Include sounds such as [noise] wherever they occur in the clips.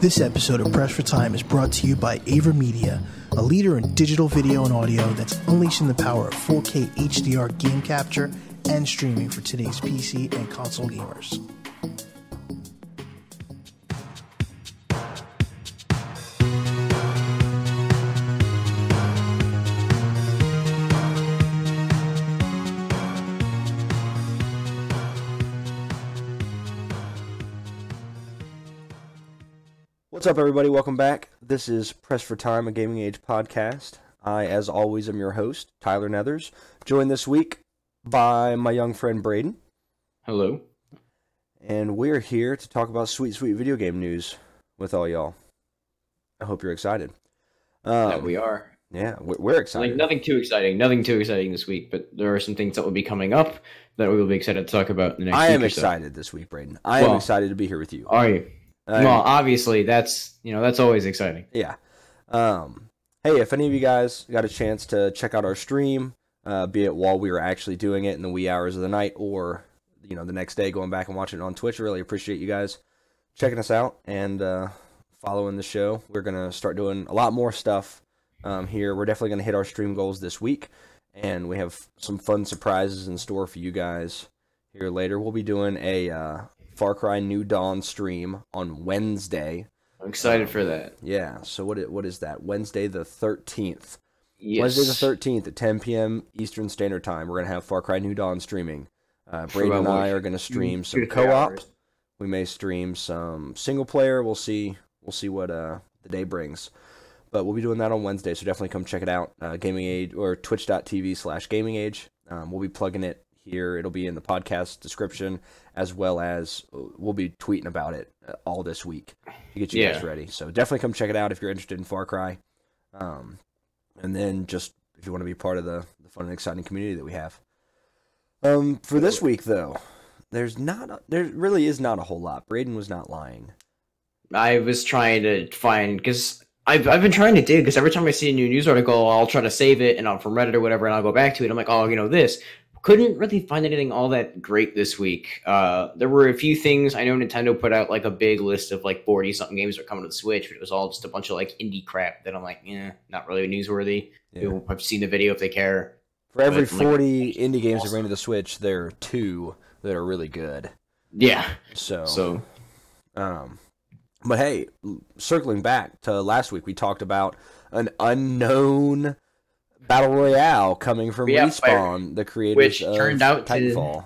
This episode of Press for Time is brought to you by AVerMedia, a leader in digital video and audio that's unleashing the power of 4K HDR game capture and streaming for today's PC and console gamers. What's up, everybody? Welcome back. This is Press for Time, a Gaming Age podcast. I, as always, am your host, Tyler Nethers, joined this week by my young friend Braden, Hello. and we're here to talk about sweet, sweet video game news with all y'all. I hope you're excited. Um, that we are. Yeah, we're, we're excited. Like nothing too exciting, nothing too exciting this week, but there are some things that will be coming up that we will be excited to talk about in the next I am or so. excited this week, Braden. I am excited to be here with you. Are you? Well, obviously that's you know that's always exciting. Yeah. Um, hey, if any of you guys got a chance to check out our stream, uh, be it while we were actually doing it in the wee hours of the night or, you know, the next day going back and watching it on Twitch, I really appreciate you guys checking us out and uh, following the show. We're going to start doing a lot more stuff um, here. We're definitely going to hit our stream goals this week, and we have some fun surprises in store for you guys here later. We'll be doing a uh, Far Cry New Dawn stream on Wednesday. I'm excited for that. Yeah. So what what is that? Wednesday the thirteenth. Yes. Wednesday the thirteenth at ten p.m. Eastern Standard Time. We're gonna have Far Cry New Dawn streaming. Uh, Braden and I are gonna stream some two to three co-op. hours. We may stream some single player. We'll see. We'll see what uh, the day brings. But we'll be doing that on Wednesday, so definitely come check it out. Uh, Gaming Age or Twitch.tv slash Gaming Age. Um, we'll be plugging it here. It'll be in the podcast description as well as uh, we'll be tweeting about it uh, all this week to get you guys ready. So definitely come check it out if you're interested in Far Cry. Um, and then just if you want to be part of the, the fun and exciting community that we have. Um, for this week though, there's not a, there really is not a whole lot. Braden was not lying. I was trying to find because I've I've been trying to dig because every time I see a new news article, I'll try to save it and I'm from Reddit or whatever, and I'll go back to it. I'm like, oh, you know this. Couldn't really find anything all that great this week. Uh, there were a few things. I know Nintendo put out like a big list of like forty something games that are coming to the Switch, but it was all just a bunch of like indie crap that I'm like, eh, not really newsworthy. Yeah. People have seen the video if they care. For every But, like, 40 indie games that awesome. bring to the Switch, there are two that are really good. Yeah. So, So um, but hey, circling back to last week, we talked about an unknown battle royale coming from Yeah, Respawn, the creators which of turned out to- Titanfall.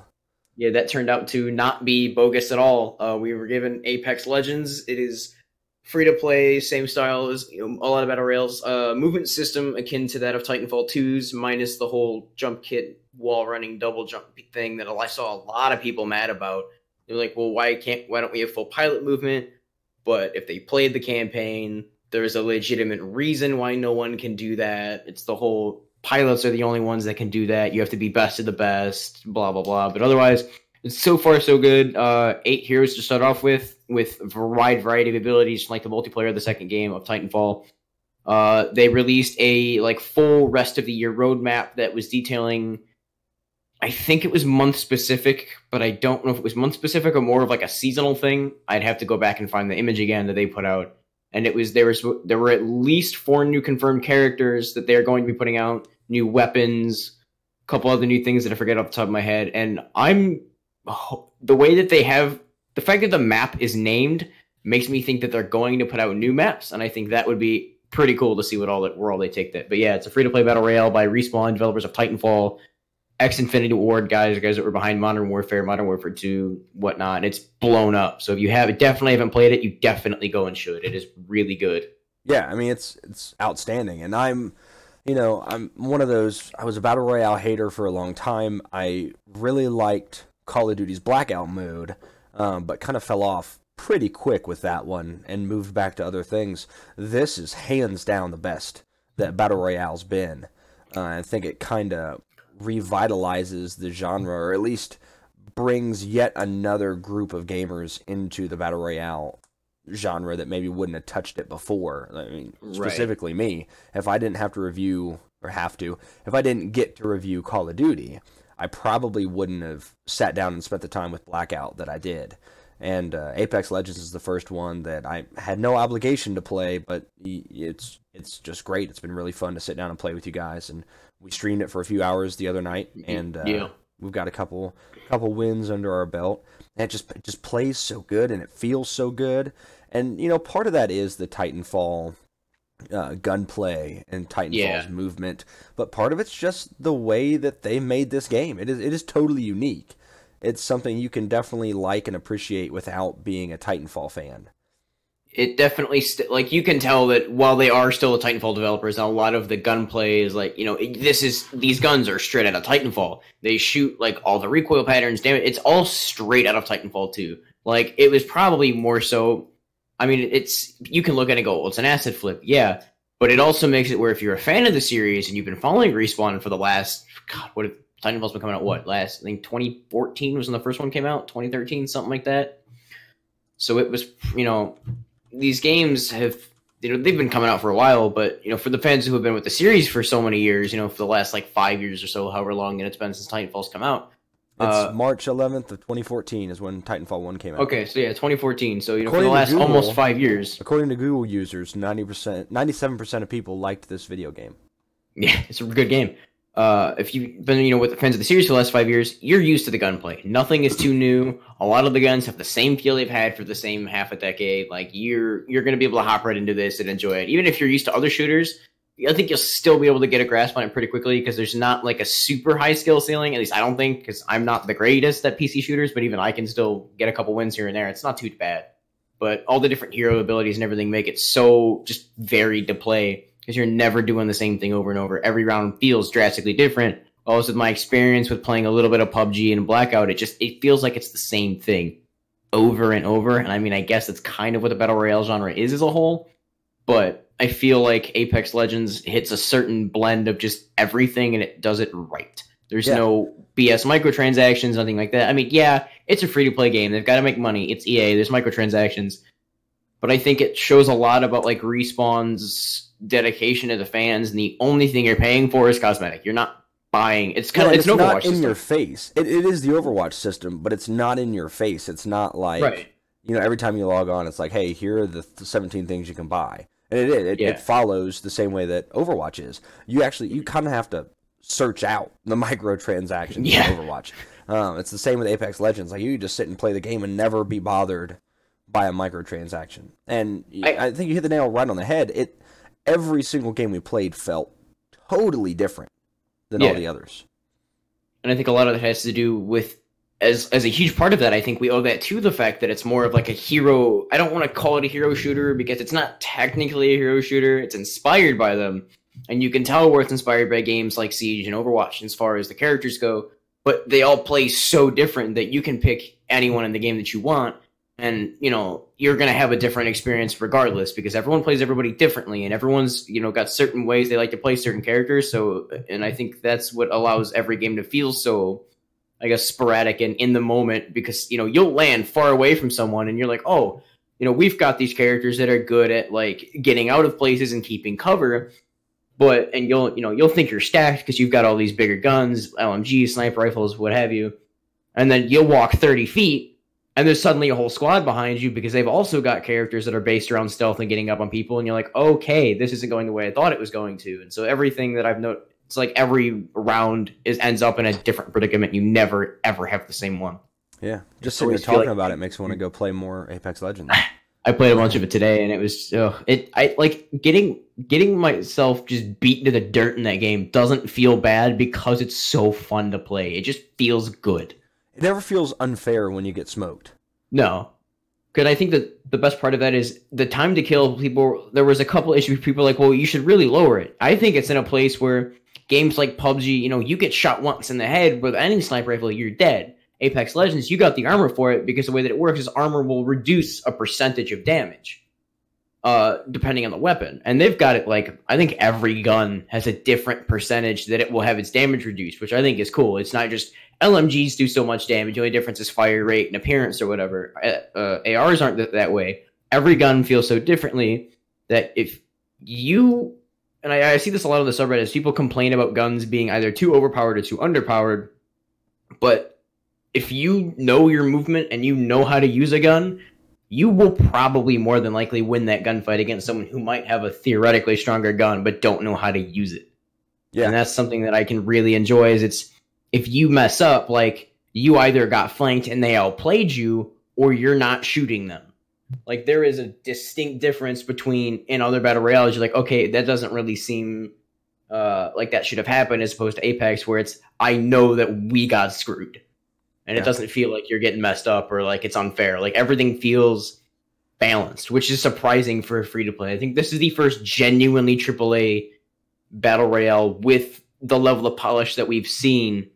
Yeah, that turned out to not be bogus at all. Uh, we were given Apex Legends. It is free to play, same style as you know, a lot of battle royales. Uh, movement system akin to that of Titanfall 2's, minus the whole jump kit, wall running, double jump thing that I saw a lot of people mad about. They're like, well, why can't? Why don't we have full pilot movement? But if they played the campaign, there's a legitimate reason why no one can do that. It's the whole pilots are the only ones that can do that. You have to be best of the best, blah blah blah. But otherwise, so far so good. Uh, eight heroes to start off with, with a wide variety of abilities, like the multiplayer of the second game of Titanfall. Uh, they released a like full rest of the year roadmap that was detailing. I think it was month specific, but I don't know if it was month specific or more of like a seasonal thing. I'd have to go back and find the image again that they put out. And it was there was there were at least four new confirmed characters that they're going to be putting out, new weapons, a couple other new things that I forget off the top of my head. And I'm the way that they have the fact that the map is named makes me think that they're going to put out new maps, and I think that would be pretty cool to see what all that where all they take that. But yeah, it's a free to play battle royale by Respawn, developers of Titanfall, X Infinity Ward guys, guys that were behind Modern Warfare, Modern Warfare Two, whatnot. And it's blown up. So if you have definitely haven't played it, you definitely go and should. It is really good. Yeah, I mean it's it's outstanding, and I'm, you know, I'm one of those. I was a battle royale hater for a long time. I really liked Call of Duty's Blackout mode, um, but kind of fell off pretty quick with that one and moved back to other things. This is hands down the best that battle royale's been. Uh, I think it kind of revitalizes the genre, or at least brings yet another group of gamers into the battle royale genre that maybe wouldn't have touched it before. I mean, Right. specifically me, if I didn't have to review or have to, if I didn't get to review Call of Duty, I probably wouldn't have sat down and spent the time with Blackout that I did. And uh, Apex Legends is the first one that I had no obligation to play, but it's it's just great. It's been really fun to sit down and play with you guys, and we streamed it for a few hours the other night, and uh, yeah. we've got a couple couple wins under our belt. And it just it just plays so good, and it feels so good. And you know, part of that is the Titanfall uh, gunplay and Titanfall's Yeah. movement, but part of it's just the way that they made this game. It is it is totally unique. It's something you can definitely like and appreciate without being a Titanfall fan. It definitely st- like you can tell that while they are still the Titanfall developers, a lot of the gunplay is like you know it- this is these guns are straight out of Titanfall. They shoot like all the recoil patterns. Damn it, it's all straight out of Titanfall 2. Like it was probably more so. I mean, it's you can look at it and go, well, it's an asset flip, yeah, but it also makes it where if you're a fan of the series and you've been following Respawn for the last God, what Titanfall's been coming out? What last? I think 2014 was when the first one came out. 2013, something like that. So it was, you know, these games have you know they've been coming out for a while, but you know for the fans who have been with the series for so many years, you know for the last like five years or so, however long it's been since Titanfall's come out. It's Uh, March 11th of 2014 is when Titanfall 1 came out. Okay, so yeah, 2014. So you know According for the last Google- almost five years, According to Google users, 90%, 97% of people liked this video game. yeah, it's a good game. Uh, if you've been you know with the fans of the series for the last five years, you're used to the gunplay. Nothing is too new. A lot of the guns have the same feel they've had for the same half a decade. Like you're you're gonna be able to hop right into this and enjoy it. Even if you're used to other shooters, I think you'll still be able to get a grasp on it pretty quickly because there's not like a super high skill ceiling. At least I don't think because I'm not the greatest at PC shooters, but even I can still get a couple wins here and there. It's not too bad. But all the different hero abilities and everything make it so just varied to play because you're never doing the same thing over and over. Every round feels drastically different. Also, with my experience with playing a little bit of PUBG and Blackout, it just it feels like it's the same thing over and over. And I mean, I guess that's kind of what the battle royale genre is as a whole. But I feel like Apex Legends hits a certain blend of just everything, and it does it right. There's Yeah. no BS microtransactions, nothing like that. I mean, yeah, it's a free to play game. They've got to make money. It's EA. There's microtransactions, but I think it shows a lot about like Respawn's dedication to the fans, and the only thing you're paying for is cosmetic. You're not buying. It's kind of and it's, an not Overwatch in system. your face. It, it is the Overwatch system, but it's not in your face. It's not like right. you know every time you log on, it's like, hey, here are the 17 things you can buy, and it is. It, Yeah. it follows the same way that Overwatch is. You actually you kind of have to search out the [laughs] microtransactions Yeah. in Overwatch. Um, it's the same with Apex Legends. Like you just sit and play the game and never be bothered by a microtransaction. And I think you hit the nail right on the head. It every single game we played felt totally different than all the others. and I think a lot of that has to do with as as a huge part of that. I think we owe that to the fact that it's more of like a hero. I don't want to call it a hero shooter because it's not technically a hero shooter. It's inspired by them, and you can tell where it's inspired by games like Siege and Overwatch as far as the characters go. But they all play so different that you can pick anyone in the game that you want, and you know you're gonna have a different experience regardless because everyone plays everybody differently, and everyone's you know got certain ways they like to play certain characters. So, and I think that's what allows every game to feel so, I guess, sporadic and in the moment because you know you'll land far away from someone, and you're like, oh, you know, we've got these characters that are good at like getting out of places and keeping cover. But and you'll you know you'll think you're stacked because you've got all these bigger guns, LMGs, sniper rifles, what have you, and then you'll walk thirty feet and there's suddenly a whole squad behind you because they've also got characters that are based around stealth and getting up on people and you're like okay this isn't going the way i thought it was going to. And so everything that i've noticed it's like every round is ends up in a different predicament. You never ever have the same one. Yeah, just I sitting there always feel talking like- about it makes me want to go play more Apex Legends. [laughs] i played a bunch of it today and it was ugh, it i like getting getting myself just beaten to the dirt in that game doesn't feel bad because it's so fun to play. It just feels good It never feels unfair when you get smoked. No, because I think that the best part of that is the time to kill. People, there was a couple issues. People like, well, you should really lower it. I think it's in a place where games like PUBG, you know, you get shot once in the head with any sniper rifle, you're dead. Apex Legends, you got the armor for it because the way that it works is armor will reduce a percentage of damage, uh, depending on the weapon. And they've got it like I think every gun has a different percentage that it will have its damage reduced, which I think is cool. It's not just LMGs do so much damage. The only difference is fire rate and appearance or whatever. Uh, uh, ARs aren't th- that way. Every gun feels so differently that if you and I, I see this a lot on the subreddits, people complain about guns being either too overpowered or too underpowered. But if you know your movement and you know how to use a gun, you will probably more than likely win that gunfight against someone who might have a theoretically stronger gun but don't know how to use it. Yeah. And that's something that I can really enjoy is it's if you mess up, like you either got flanked and they outplayed you or you're not shooting them. Like there is a distinct difference between in other battle royales, you're like, okay, that doesn't really seem uh, like that should have happened as opposed to Apex, where it's I know that we got screwed, and Yeah. it doesn't feel like you're getting messed up or like it's unfair. Like everything feels balanced, which is surprising for a free to play. I think this is the first genuinely AAA battle royale with the level of polish that we've seen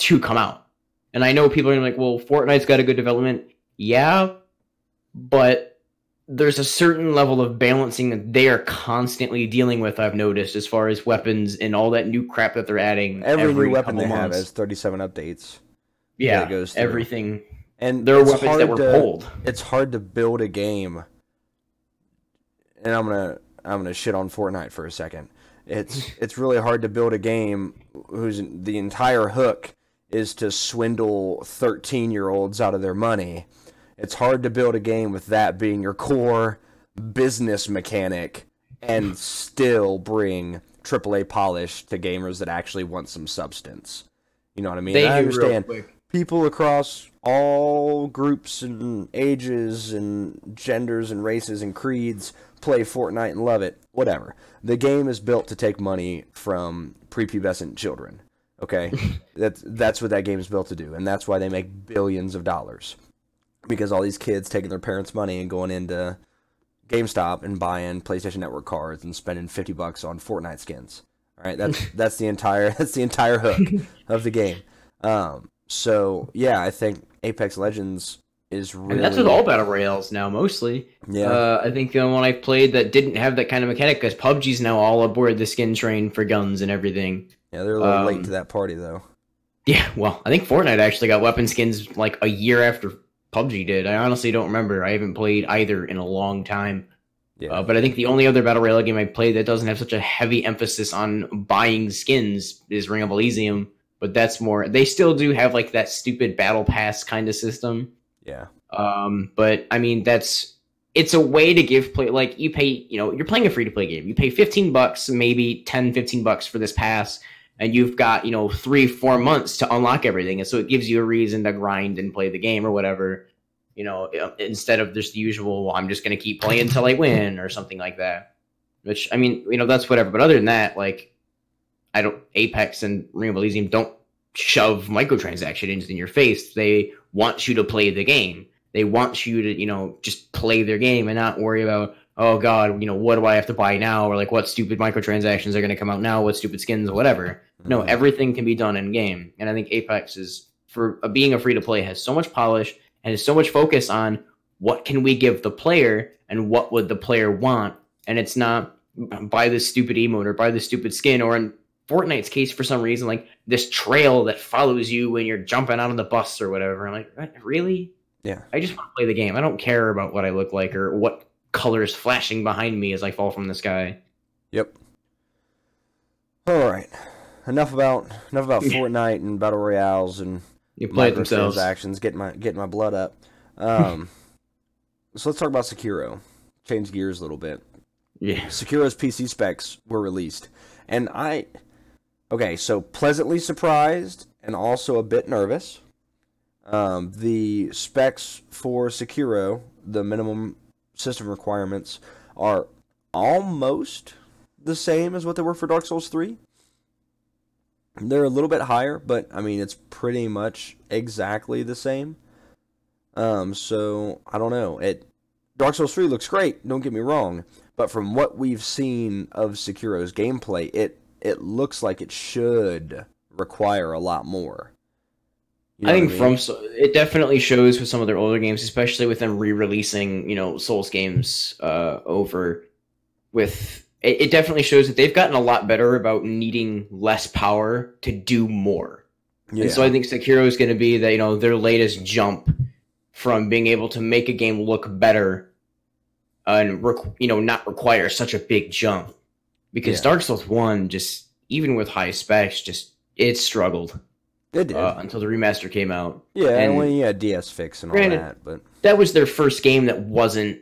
to come out. And I know people are like, well, Fortnite's got a good development. Yeah, but there's a certain level of balancing that they are constantly dealing with, I've noticed, as far as weapons and all that new crap that they're adding. Every, new weapon they have months. has 37 updates. yeah, goes through. everything. And There are weapons that were to- pulled. It's hard to build a game. And I'm gonna I'm gonna shit on Fortnite for a second. It's [laughs] it's really hard to build a game whose the entire hook is to swindle 13 year olds out of their money. It's hard to build a game with that being your core business mechanic and still bring AAA polish to gamers that actually want some substance. You know what I mean? They I understand people across all groups and ages and genders and races and creeds play Fortnite and love it. Whatever. The game is built to take money from prepubescent children. Okay? [laughs] that's that's what that game is built to do, and that's why they make billions of dollars. Because all these kids taking their parents' money and going into GameStop and buying PlayStation Network cards and spending 50 bucks on Fortnite skins. All right, that's [laughs] that's the entire [laughs] that's the entire hook of the game. Um, so yeah, I think Apex Legends is really And that's with all battle royales now, mostly. yeah Uh, I think the only one I played that didn't have that kind of mechanic because PUBG's now all aboard the skin train for guns and everything. yeah they're a little late um, to that party though. Yeah, well, I think Fortnite actually got weapon skins like a year after PUBG did. I honestly don't remember. I haven't played either in a long time. Yeah, Uh, but I think the only other battle royale game I played that doesn't have such a heavy emphasis on buying skins is Ring of Elysium. But that's more. They still do have like that stupid battle pass kind of system. Yeah, Um, but I mean, that's it's a way to give play like you pay, you know, you're playing a free to play game. You pay 15 bucks, maybe 10, 15 bucks for this pass, and you've got, you know, three, four months to unlock everything. And so it gives you a reason to grind and play the game or whatever, you know, instead of just the usual, well, I'm just going to keep playing until I win or something like that. Which, I mean, you know, that's whatever. But other than that, like, I don't, Apex and Ring of Elysium don't shove microtransactions in your face. They want you to play the game. They want you to you know just play their game and not worry about oh god you know what do i have to buy now? Or like what stupid microtransactions are going to come out now? What stupid skins? Or whatever. No Mhm. everything can be done in game and i think apex is for uh, being a free to play has so much polish and is so much focus on what can we give the player and what would the player want. And it's not buy this stupid emote or buy this stupid skin or in fortnite's case for some reason like this trail that follows you when you're jumping out of the bus or whatever i'm like really yeah. I just want to play the game. I don't care about what I look like or what colors flashing behind me as I fall from the sky. Yep. All right. Enough about enough about [laughs] Fortnite and battle royales and You play themselves. microtransactions. Getting my getting my blood up. Um, [laughs] so let's talk about Sekiro. Change gears a little bit. Yeah. Sekiro's PC specs were released, and I, okay, so pleasantly surprised and also a bit nervous. Um, the specs for Sekiro, the minimum system requirements, are almost the same as what they were for Dark Souls 3. They're a little bit higher, but I mean, it's pretty much exactly the same. Um, so I don't know. It Dark Souls 3 looks great, don't get me wrong, but from what we've seen of Sekiro's gameplay, it it looks like it should require a lot more. You know I think mean? from so- it definitely shows with some of their older games, especially with them re-releasing, you know, Souls games uh, over with it, it definitely shows that they've gotten a lot better about needing less power to do more. yeah. And so I think Sekiro is going to be that you know their latest jump from being able to make a game look better and you know not require such a big jump because Yeah. Dark Souls One just even with high specs just it struggled. It did. uh, until the remaster came out. yeah, and- when you had DS fix and all Granted- that, but That was their first game that wasn't,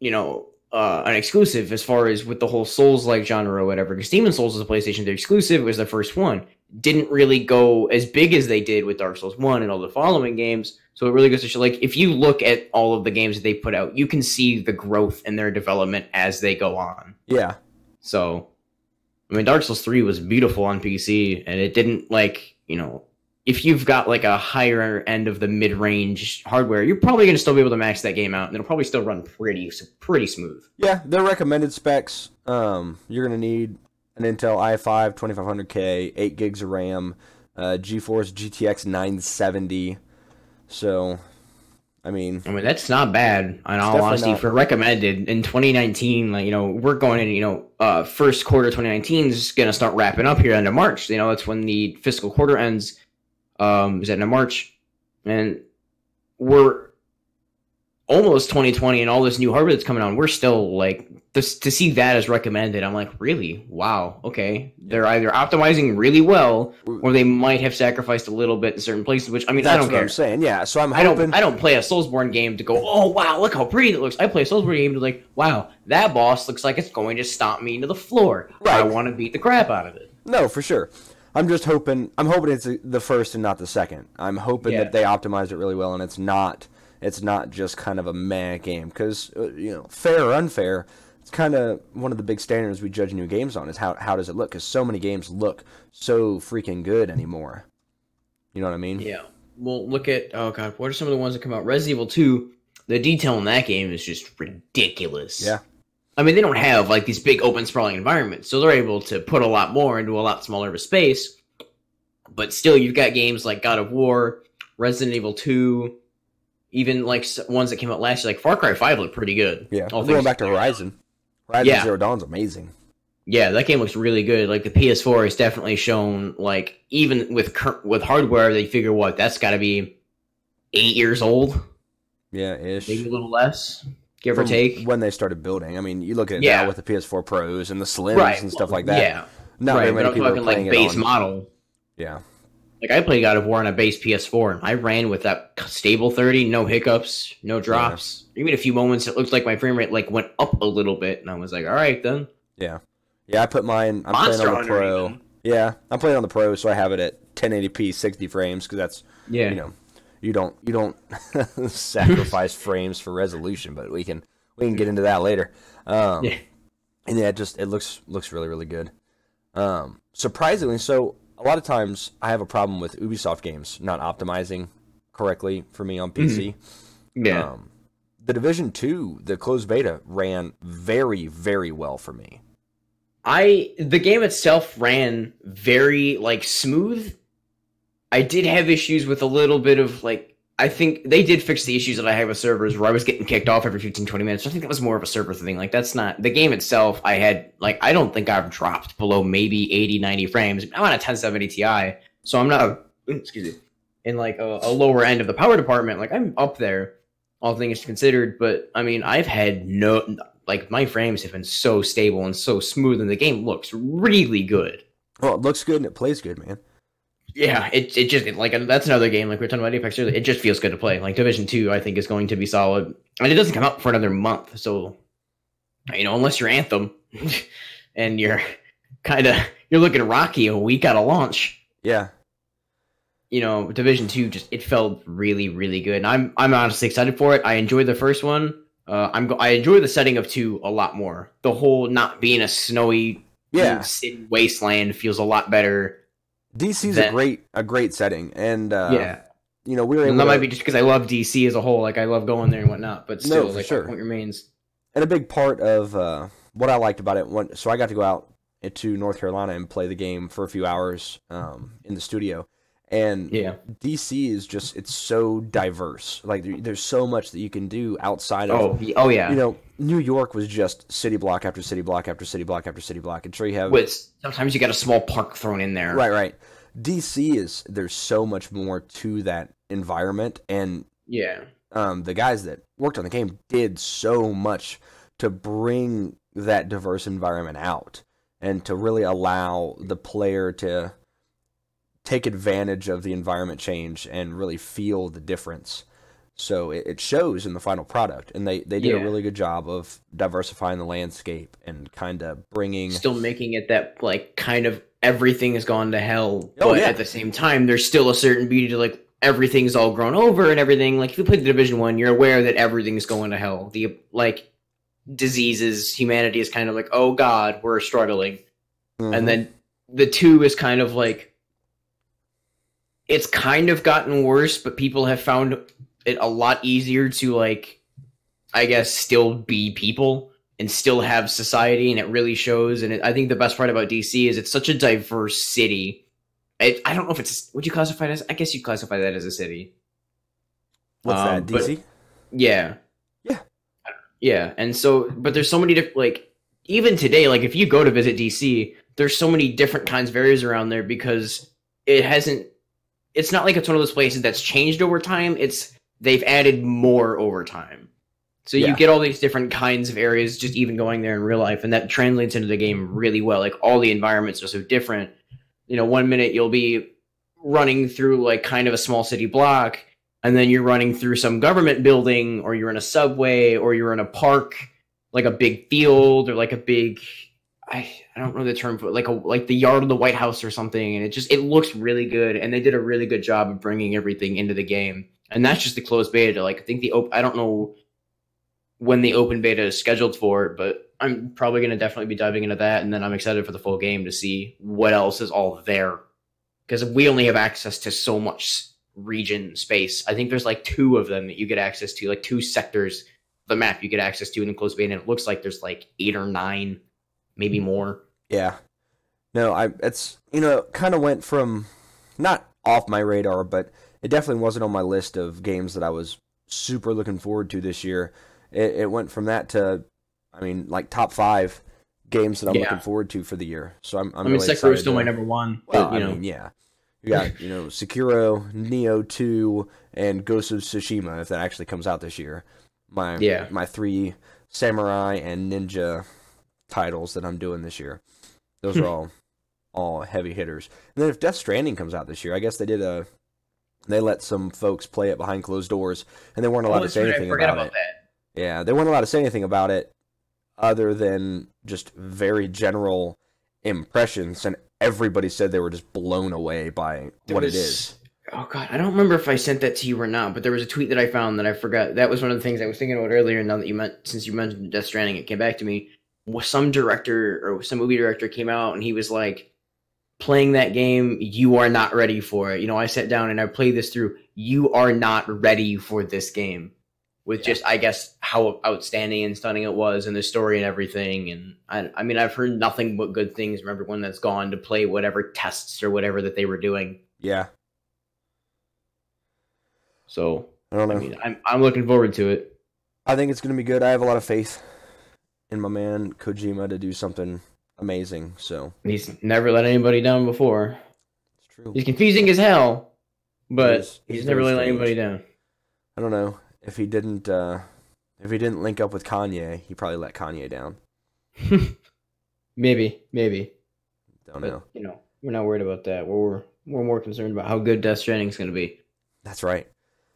you know, uh, an exclusive as far as with the whole Souls like genre or whatever. Because Demon Souls is a PlayStation 3 exclusive. It was their first one. Didn't really go as big as they did with Dark Souls 1 and all the following games. So it really goes to show, like, if you look at all of the games that they put out, you can see the growth in their development as they go on. yeah, So, I mean, Dark Souls 3 was beautiful on PC, and it didn't, like, you know, if you've got, like, a higher end of the mid range hardware, you're probably going to still be able to max that game out, and it'll probably still run pretty, pretty smooth. yeah. Their recommended specs. Um, you're gonna need an Intel i5 2500K, eight gigs of RAM, uh, GeForce GTX 970. So, I mean, I mean, that's not bad, in all honesty, not. for recommended in 2019. Like, you know, we're going in, you know, uh, first quarter 2019 is going to start wrapping up here end of March. You know, that's when the fiscal quarter ends. Um, is at end of March, and we're almost 2020, and all this new hardware that's coming on. We're still like this to see that as recommended. I'm like, really? Wow. Okay, they're either optimizing really well, or they might have sacrificed a little bit in certain places. Which I mean, I that's don't what care. I'm saying. Yeah, so I'm I hoping. don't I don't play a Soulsborne game to go, oh wow, look how pretty it looks. I play a Soulsborne game to like, wow, that boss looks like it's going to stomp me into the floor. Right. I want to beat the crap out of it. No, for sure. I'm just hoping. I'm hoping it's the first and not the second. I'm hoping Yeah. that they optimize it really well, and it's not. It's not just kind of a meh game because uh, you know, fair or unfair, it's kind of one of the big standards we judge new games on is how how does it look? Because so many games look so freaking good anymore. You know what I mean? Yeah. Well, look at oh god, what are some of the ones that come out? Resident Evil Two. The detail in that game is just ridiculous. Yeah. I mean, they don't have like these big open sprawling environments, so they're able to put a lot more into a lot smaller of a space. But still, you've got games like God of War, Resident Evil Two, even like ones that came out last year, like Far Cry Five looked pretty good. Yeah. All Going back to Horizon. Horizon Yeah. Zero Dawn's amazing. Yeah, that game looks really good. Like the PS4 has definitely shown, like even with cur- with hardware, they figure what that's got to be eight years old, Yeah, ish. maybe a little less, give or take. when they started building. I mean, you look at it Yeah. now with the PS4 Pros and the Slims Right, and stuff like that. Yeah, Not right. very But many I'm people talking like playing it base model. Yeah. Like I played God of War on a base PS4, and I ran with that stable 30, no hiccups, no drops. Even a few moments, it looked like my frame rate like went up a little bit, and I was like, "All right, then." Yeah. Yeah, I put mine. I'm Monster playing on the Pro. even. Yeah, I'm playing on the Pro, so I have it at 1080p, 60 frames, because that's Yeah, you know, you don't you don't [laughs] sacrifice [laughs] frames for resolution, but we can we can get into that later. Um, Yeah. And yeah, it just it looks looks really really good. Um, surprisingly, so a lot of times I have a problem with Ubisoft games not optimizing correctly for me on PC. yeah. Um, the Division Two, the closed beta, ran very very well for me. I the game itself ran very like smooth. I did have issues with a little bit of like I think they did fix the issues that I had with servers where I was getting kicked off every 15 20 minutes. I think that was more of a server thing. Like that's not the game itself. I had like I don't think I've dropped below maybe 80 90 frames. I'm on a 1070 Ti, so I'm not excuse me in like a, a lower end of the power department. Like I'm up there all things considered, but I mean I've had no like my frames have been so stable and so smooth, and the game looks really good. Well, it looks good and it plays good, man. Yeah, it it just like that's another game like we are talking about Apex earlier. It just feels good to play. Like Division Two, I think is going to be solid, and it doesn't come out for another month. So, you know, unless you're Anthem, [laughs] and you're kind of you're looking rocky a week out of launch. Yeah, You know, Division Two just it felt really really good. And I'm I'm honestly excited for it. I enjoyed the first one. Uh, I'm go- I enjoy the setting of two a lot more. The whole not being a snowy yeah. city wasteland feels a lot better. DC's That- a great a great setting, and uh, yeah. you know we were able that to, might be just because I love DC as a whole. Like I love going there and whatnot. But still, No, for like sure. point remains. and a big part of uh, what I liked about it. When, so I got to go out to North Carolina and play the game for a few hours um, in the studio, and Yeah, DC is just it's so diverse. Like there, there's so much that you can do outside of. Oh, oh yeah. You know, New York was just city block after city block after city block after city block. And sure you have But sometimes you got a small park thrown in there. right, right. DC is there's so much more to that environment, and Yeah. um, the guys that worked on the game did so much to bring that diverse environment out and to really allow the player to take advantage of the environment change and really feel the difference. So it, it shows in the final product, and they they did Yeah. a really good job of diversifying the landscape and kind of bringing. still making it that like kind of everything has gone to hell, Oh, but yeah. at the same time, there's still a certain beauty to like everything's all grown over and everything. Like if you play the Division One, you're aware that everything's going to hell. The like diseases, humanity is kind of like, oh god, we're struggling, Mhm. and then the two is kind of like it's kind of gotten worse, but people have found it a lot easier to like, I guess, still be people and still have society, and it really shows. And it, I think the best part about DC is it's such a diverse city. I, I don't know if it's would you classify it as I guess you classify that as a city. what's um, that? DC. Yeah. Yeah. Yeah, and so but there's so many different like even today like if you go to visit DC, there's so many different kinds of areas around there because it hasn't it's not like it's one of those places that's changed over time, it's they've added more over time. So Yeah. you get all these different kinds of areas just even going there in real life and that translates into the game really well. Like all the environments are so different. You know, one minute you'll be running through like kind of a small city block and then you're running through some government building or you're in a subway or you're in a park like a big field or like a big I, I don't know the term for like a like the yard of the White House or something and it just it looks really good and they did a really good job of bringing everything into the game and that's just the closed beta like I think the op- I don't know when the open beta is scheduled for but I'm probably going to definitely be diving into that and then I'm excited for the full game to see what else is all there because we only have access to so much region space. I think there's like two of them that you get access to, like two sectors the map you get access to in the closed beta, and it looks like there's like eight or nine, maybe mm. more. Yeah. No, I it's you know, kind of went from not off my radar, but it definitely wasn't on my list of games that I was super looking forward to this year. It, it went from that to I mean, like top 5 games that I'm Yeah. looking forward to for the year. So I'm I'm i mean, really Sekiro is still to- my number one, Well, but you I know, mean, yeah. You got, you know, Sekiro, Nioh 2, and Ghost of Tsushima if that actually comes out this year. My Yeah. my three samurai and ninja titles that I'm doing this year. Those are hmm. all all heavy hitters. And then if Death Stranding comes out this year, I guess they did a they let some folks play it behind closed doors and they weren't allowed Oh, to say anything about, about it. that. Yeah, they weren't allowed to say anything about it other than just very general impressions, and everybody said they were just blown away by There what was- it is. Oh god, I don't remember if I sent that to you or not, but there was a tweet that I found that I forgot. That was one of the things I was thinking about earlier. Now that you meant, since you mentioned Death Stranding, it came back to me. Some director or some movie director came out and he was like, "Playing that game, you are not ready for it." You know, I sat down and I played this through. You are not ready for this game. With Yeah. just, I guess, how outstanding and stunning it was, and the story and everything. And I, I mean, I've heard nothing but good things from everyone that's gone to play whatever tests or whatever that they were doing. Yeah, So I don't know. I mean, I'm I'm looking forward to it. I think it's gonna be good. I have a lot of faith in my man Kojima to do something amazing. So He's never let anybody down before. it's true. He's confusing as hell, but is. He's he's never very let anybody down. I don't know if he didn't uh, if he didn't link up with Kanye, he probably let Kanye down. [laughs] maybe, maybe. Don't But know. you know, we're not worried about that. We're we're more concerned about how good Death Stranding is going to be. That's right.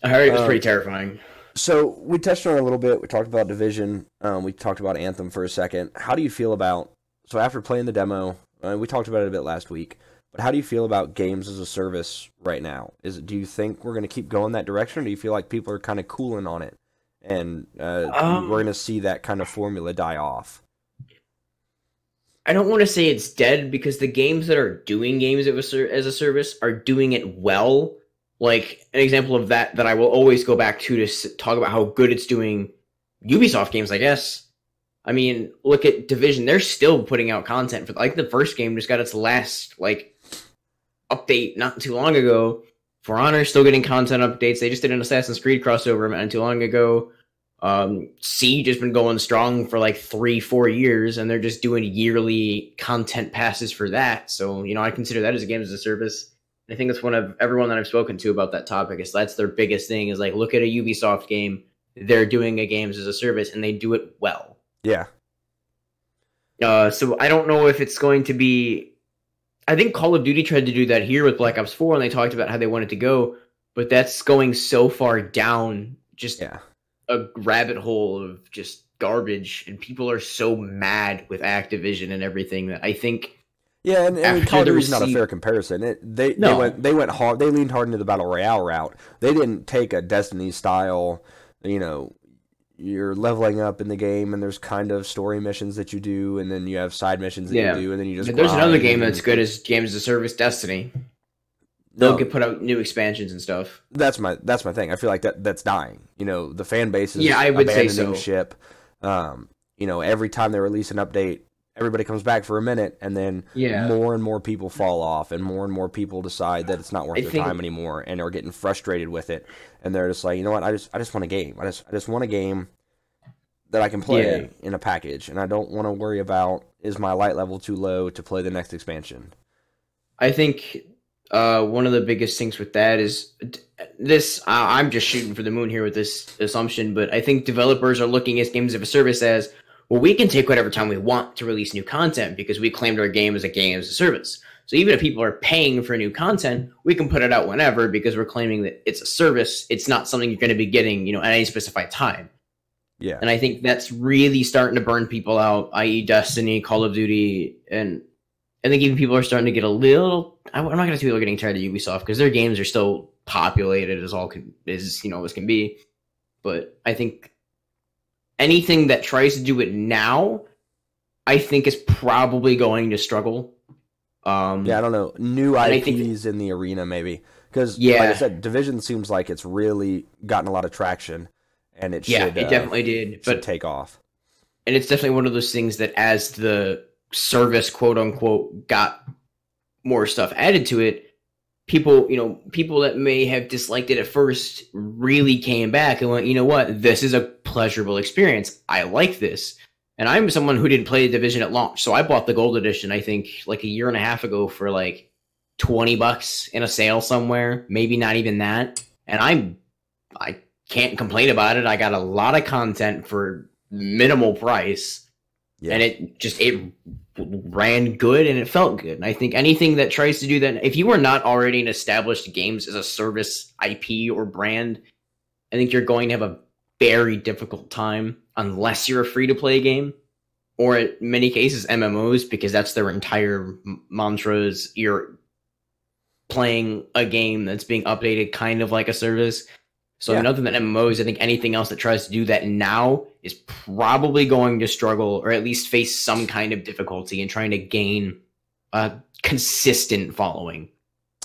I heard it was Um, pretty terrifying. So we touched on it a little bit. We talked about Division. Um, we talked about Anthem for a second. How do you feel about? So after playing the demo, uh, we talked about it a bit last week. But how do you feel about games as a service right now? Is do you think we're going to keep going that direction, or do you feel like people are kind of cooling on it, and uh, Um, we're going to see that kind of formula die off? I don't want to say it's dead because the games that are doing games of a ser- as a service are doing it well. Like an example of that that I will always go back to to talk about how good it's doing. Ubisoft games, I guess. I mean, look at Division; they're still putting out content for like the first game just got its last like update not too long ago. For Honor still getting content updates. They just did an Assassin's Creed crossover not too long ago. Um, Siege has been going strong for like three, four years, and they're just doing yearly content passes for that. So, you know, I consider that as a game as a service. I think that's one of everyone that I've spoken to about that topic is that's their biggest thing is like look at a Ubisoft game, they're doing a games as a service and they do it well. Yeah, Uh, so I don't know if it's going to be I think Call of Duty tried to do that here with Black Ops 4 and they talked about how they wanted to go, but that's going so far down just Yeah. a rabbit hole of just garbage and people are so mad with Activision and everything that I think Yeah, and, and After Call of the Duty's not a fair comparison. It, they they went they went hard. They leaned hard into the battle royale route. They didn't take a Destiny style. You know, you're leveling up in the game, and there's kind of story missions that you do, and then you have side missions that Yeah. you do, and then you just. But there's another game that's good as Games as a Service Destiny. They'll No, get put out new expansions and stuff. that's my that's my thing. I feel like that that's dying. You know, the fan base is Yeah, I would say abandoning so. ship. Um, you know, every time they release an update, everybody comes back for a minute, and then Yeah. more and more people fall off, and more and more people decide that it's not worth I their time anymore, and are getting frustrated with it, and they're just like, you know what, I just I just want a game. I just I just want a game that I can play Yeah. in a package, and I don't want to worry about is my light level too low to play the next expansion. I think uh, one of the biggest things with that is this. I I'm just shooting for the moon here with this assumption, but I think developers are looking at games of a service as well. We can take whatever time we want to release new content because we claimed our game as a game as a service. So even if people are paying for new content, we can put it out whenever because we're claiming that it's a service. It's not something you're going to be getting, you know, at any specified time. Yeah, And I think that's really starting to burn people out, i.e., Destiny, Call of Duty, and I think even people are starting to get a little. I'm not going to say people are getting tired of Ubisoft because their games are still populated as all can as you know as can be. But I think anything that tries to do it now, I think is probably going to struggle. Um, yeah, I don't know new IPs think- in the arena maybe because yeah. like. I said, Division seems like it's really gotten a lot of traction, and it yeah, should it uh, definitely did. But take off. and it's definitely one of those things that as the service quote unquote got more stuff added to it people you know people that may have disliked it at first really came back and went you know what? This is a pleasurable experience. I like this. And i'm someone who didn't play the division at launch so i bought the gold edition i think like a year and a half ago for like 20 bucks in a sale somewhere maybe not even that. And i'm i can't complain about it. I got a lot of content for minimal price Yeah. and it just it ran good and it felt good. And i think anything that tries to do that if you are not already an established games as a service ip or brand i think you're going to have a very difficult time unless you're a free to play game or in many cases mmos because that's their entire mantras. You're playing a game that's being updated kind of like a service so Yeah. other than MMOs, I think anything else that tries to do that now is probably going to struggle or at least face some kind of difficulty in trying to gain a consistent following.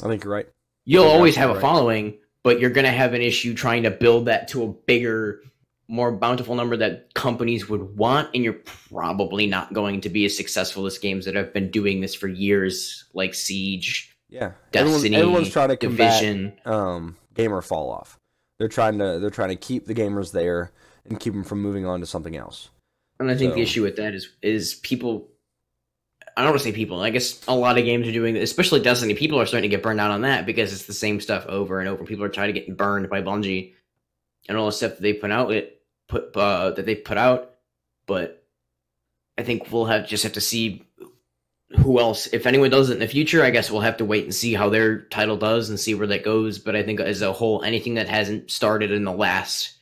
I think you're right. You'll always have a right. following, but you're going to have an issue trying to build that to a bigger, more bountiful number that companies would want, and you're probably not going to be as successful as games that have been doing this for years, like Siege, Yeah, Destiny, everyone's, everyone's trying to combat Division. um, gamer fall off. They're trying to they're trying to keep the gamers there and keep them from moving on to something else. And I think the issue with that is is people. I don't want to say people. I guess a lot of games are doing, especially Destiny. People are starting to get burned out on that because it's the same stuff over and over. People are trying to get burned by Bungie and all the stuff that they put out. It put uh, that they put out, but I think we'll have just have to see who else. If anyone does it in the future, I guess we'll have to wait and see how their title does and see where that goes. But I think as a whole, anything that hasn't started in the last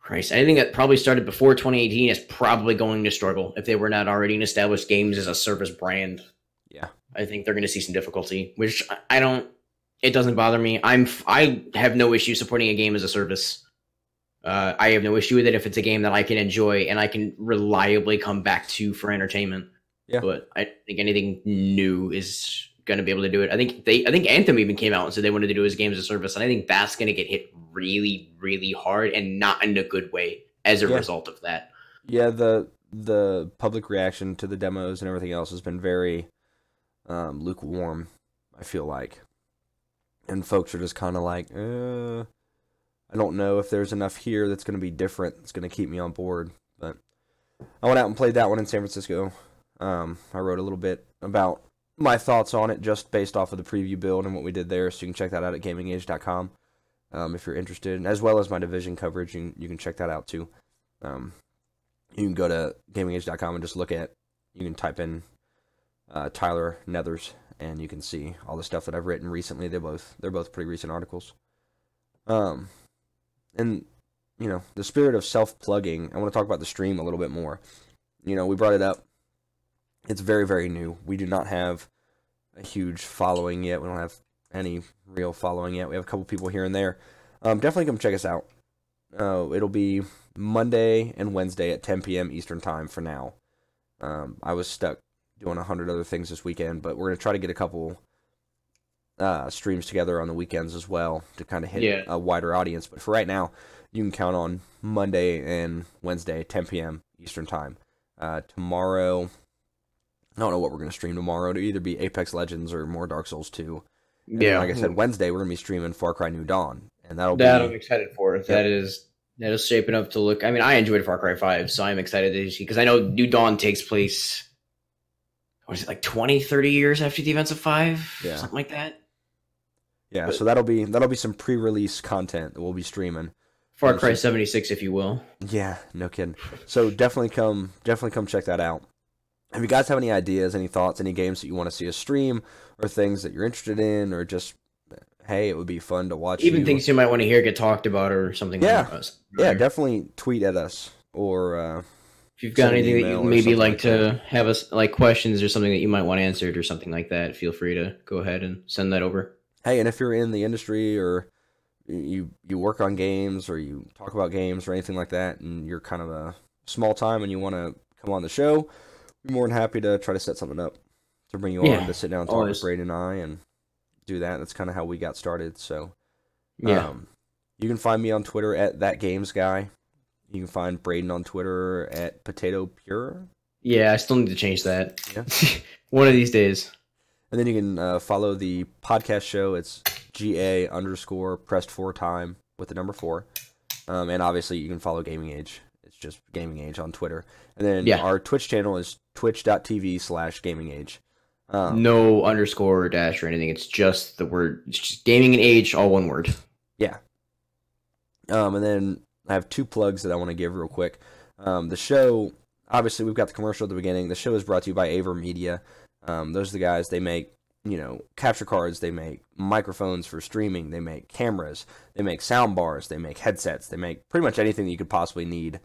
Christ, anything that probably started before 2018 is probably going to struggle if they were not already an established games as a service brand. Yeah. I think they're going to see some difficulty, which I- I don't. It doesn't bother me. I'm I have no issue supporting a game as a service. Uh, I have no issue with it if it's a game that I can enjoy and I can reliably come back to for entertainment. Yeah. But I think anything new is going to be able to do it. I think they, I think Anthem even came out and said they wanted to do as games as a service, and I think that's going to get hit really, really hard and not in a good way as a Yeah. result of that. Yeah, the the public reaction to the demos and everything else has been very um, lukewarm. I feel like, and folks are just kind of like, uh, I don't know if there's enough here that's going to be different. That's going to keep me on board. But I went out and played that one in San Francisco. Um, I wrote a little bit about my thoughts on it just based off of the preview build and what we did there. So you can check that out at gamingage.com um, if you're interested, as well as my division coverage. You, you can check that out too. Um, you can go to gamingage.com and just look at. You can type in uh, Tyler Nethers, and you can see all the stuff that I've written recently. They're both they're both pretty recent articles. Um, and you know the spirit of self plugging. I want to talk about the stream a little bit more. You know, we brought it up. It's very very new. We do not have a huge following yet. We don't have any real following yet. We have a couple people here and there. Um, definitely come check us out. Uh, it'll be Monday and Wednesday at 10 p.m. Eastern time for now. Um, I was stuck doing a hundred other things this weekend, but we're gonna try to get a couple uh, streams together on the weekends as well to kind of hit Yeah. a wider audience. But for right now, you can count on Monday and Wednesday, 10 p.m. Eastern time. Uh, tomorrow, I don't know what we're gonna stream tomorrow. It'll either be Apex Legends or more Dark Souls 2. And Yeah, like I said, Wednesday we're gonna be streaming Far Cry New Dawn, and that'll that be I'm excited for. That is that is shaping up to look. I mean, I enjoyed Far Cry Five, so I'm excited to see because I know New Dawn takes place. What is it like 20, 30 years after the events of Five? Yeah. something like that. yeah. but- so that'll be that'll be some pre-release content that we'll be streaming. Far Cry 76, if you will. Yeah, no kidding. So definitely come, definitely come check that out. If you guys have any ideas, any thoughts, any games that you want to see us stream, or things that you're interested in, or just hey, it would be fun to watch. Even you. things you might want to hear get talked about or something. Yeah. like that. yeah, definitely tweet at us or uh, If you've got anything that you maybe like like to have us like questions or something that you might want answered or something like that, feel free to go ahead and send that over. hey, and if you're in the industry or you you work on games or you talk about games or anything like that, and you're kind of a small time and you want to come on the show, more than happy to try to set something up to bring you Yeah, on to sit down and talk always. with Braden and I and do that. That's kind of how we got started. So Yeah. um, you can find me on Twitter at that games guy. You can find Braden on Twitter at potato pure. yeah, I still need to change that. Yeah. [laughs] One of these days. And then you can uh, follow the podcast show. It's GA underscore pressed four time with the number four. Um, and obviously, you can follow Gaming Age. It's just Gaming Age on Twitter. And then Yeah. our Twitch channel is twitch.tv slash Gaming Age. Um, no underscore or dash or anything. It's just the word. It's just gaming and age, all one word. Yeah. Um, and then I have two plugs that I want to give real quick. Um, the show, obviously, we've got the commercial at the beginning. The show is brought to you by AVerMedia. Um, those are the guys. They make, you know, capture cards. They make microphones for streaming. They make cameras. They make sound bars. They make headsets. They make pretty much anything that you could possibly need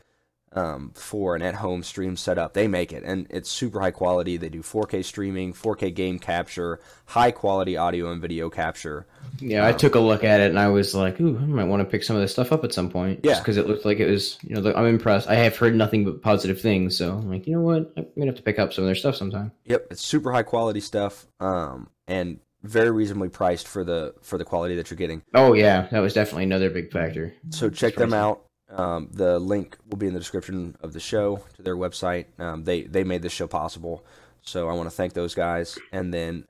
um, for an at-home stream setup. They make it, and it's super high quality. They do 4K streaming, 4K game capture, high quality audio and video capture. Yeah, I took a look at it and I was like, ooh, I might want to pick some of this stuff up at some point. Yeah. because it looked like it was. You know, I'm impressed. I have heard nothing but positive things, so I'm like, you know what, I'm gonna have to pick up some of their stuff sometime. Yep, it's super high quality stuff, um, and very reasonably priced for the for the quality that you're getting. Oh yeah, that was definitely another big factor. So check them out. Um, the link will be in the description of the show to their website. Um, they they made this show possible, so I want to thank those guys. And then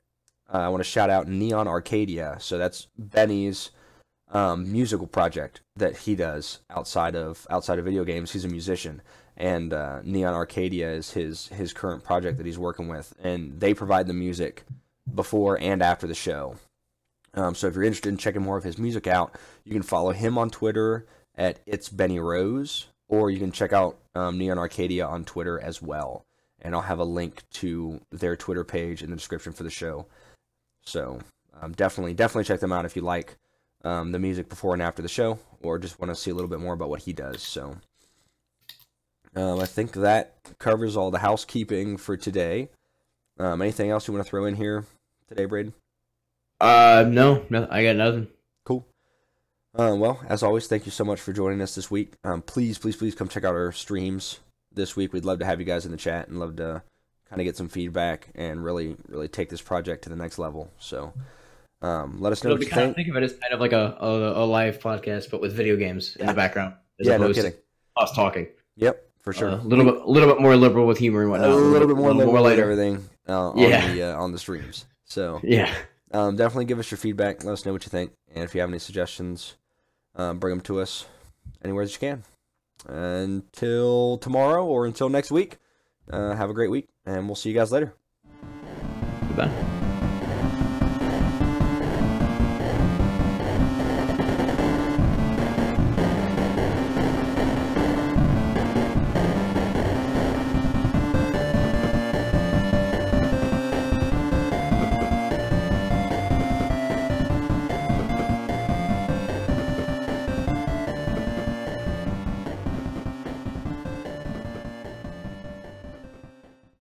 uh, I want to shout out Neon Arcadia. So that's Benny's um, musical project that he does outside of outside of video games. He's a musician, and uh, Neon Arcadia is his his current project that he's working with, and they provide the music before and after the show. Um, so if you're interested in checking more of his music out, you can follow him on Twitter at it's Benny Rose, or you can check out um, Neon Arcadia on Twitter as well. And I'll have a link to their Twitter page in the description for the show. So um, definitely, definitely check them out if you like um, the music before and after the show, or just want to see a little bit more about what he does. So um, I think that covers all the housekeeping for today. Um, anything else you want to throw in here today, Braden? Uh, no, no, I got nothing. Um, well, as always, thank you so much for joining us this week. Um, please, please, please come check out our streams this week. We'd love to have you guys in the chat and love to kind of get some feedback and really, really take this project to the next level. So, um, let us know It'll what you kind of, think. think of it as kind of like a, a, a live podcast, but with video games in Yeah. the background, as Yeah, no opposed kidding. to us talking. Yep, for sure. Uh, a little bit, a little bit more liberal with humor and whatnot. a little bit more, little liberal with lighter. everything uh, on Yeah. the uh, on the streams. So, [laughs] Yeah. um, definitely give us your feedback. Let us know what you think, and if you have any suggestions, um, bring them to us anywhere that you can. Until tomorrow or until next week, uh, have a great week, and we'll see you guys later. Goodbye.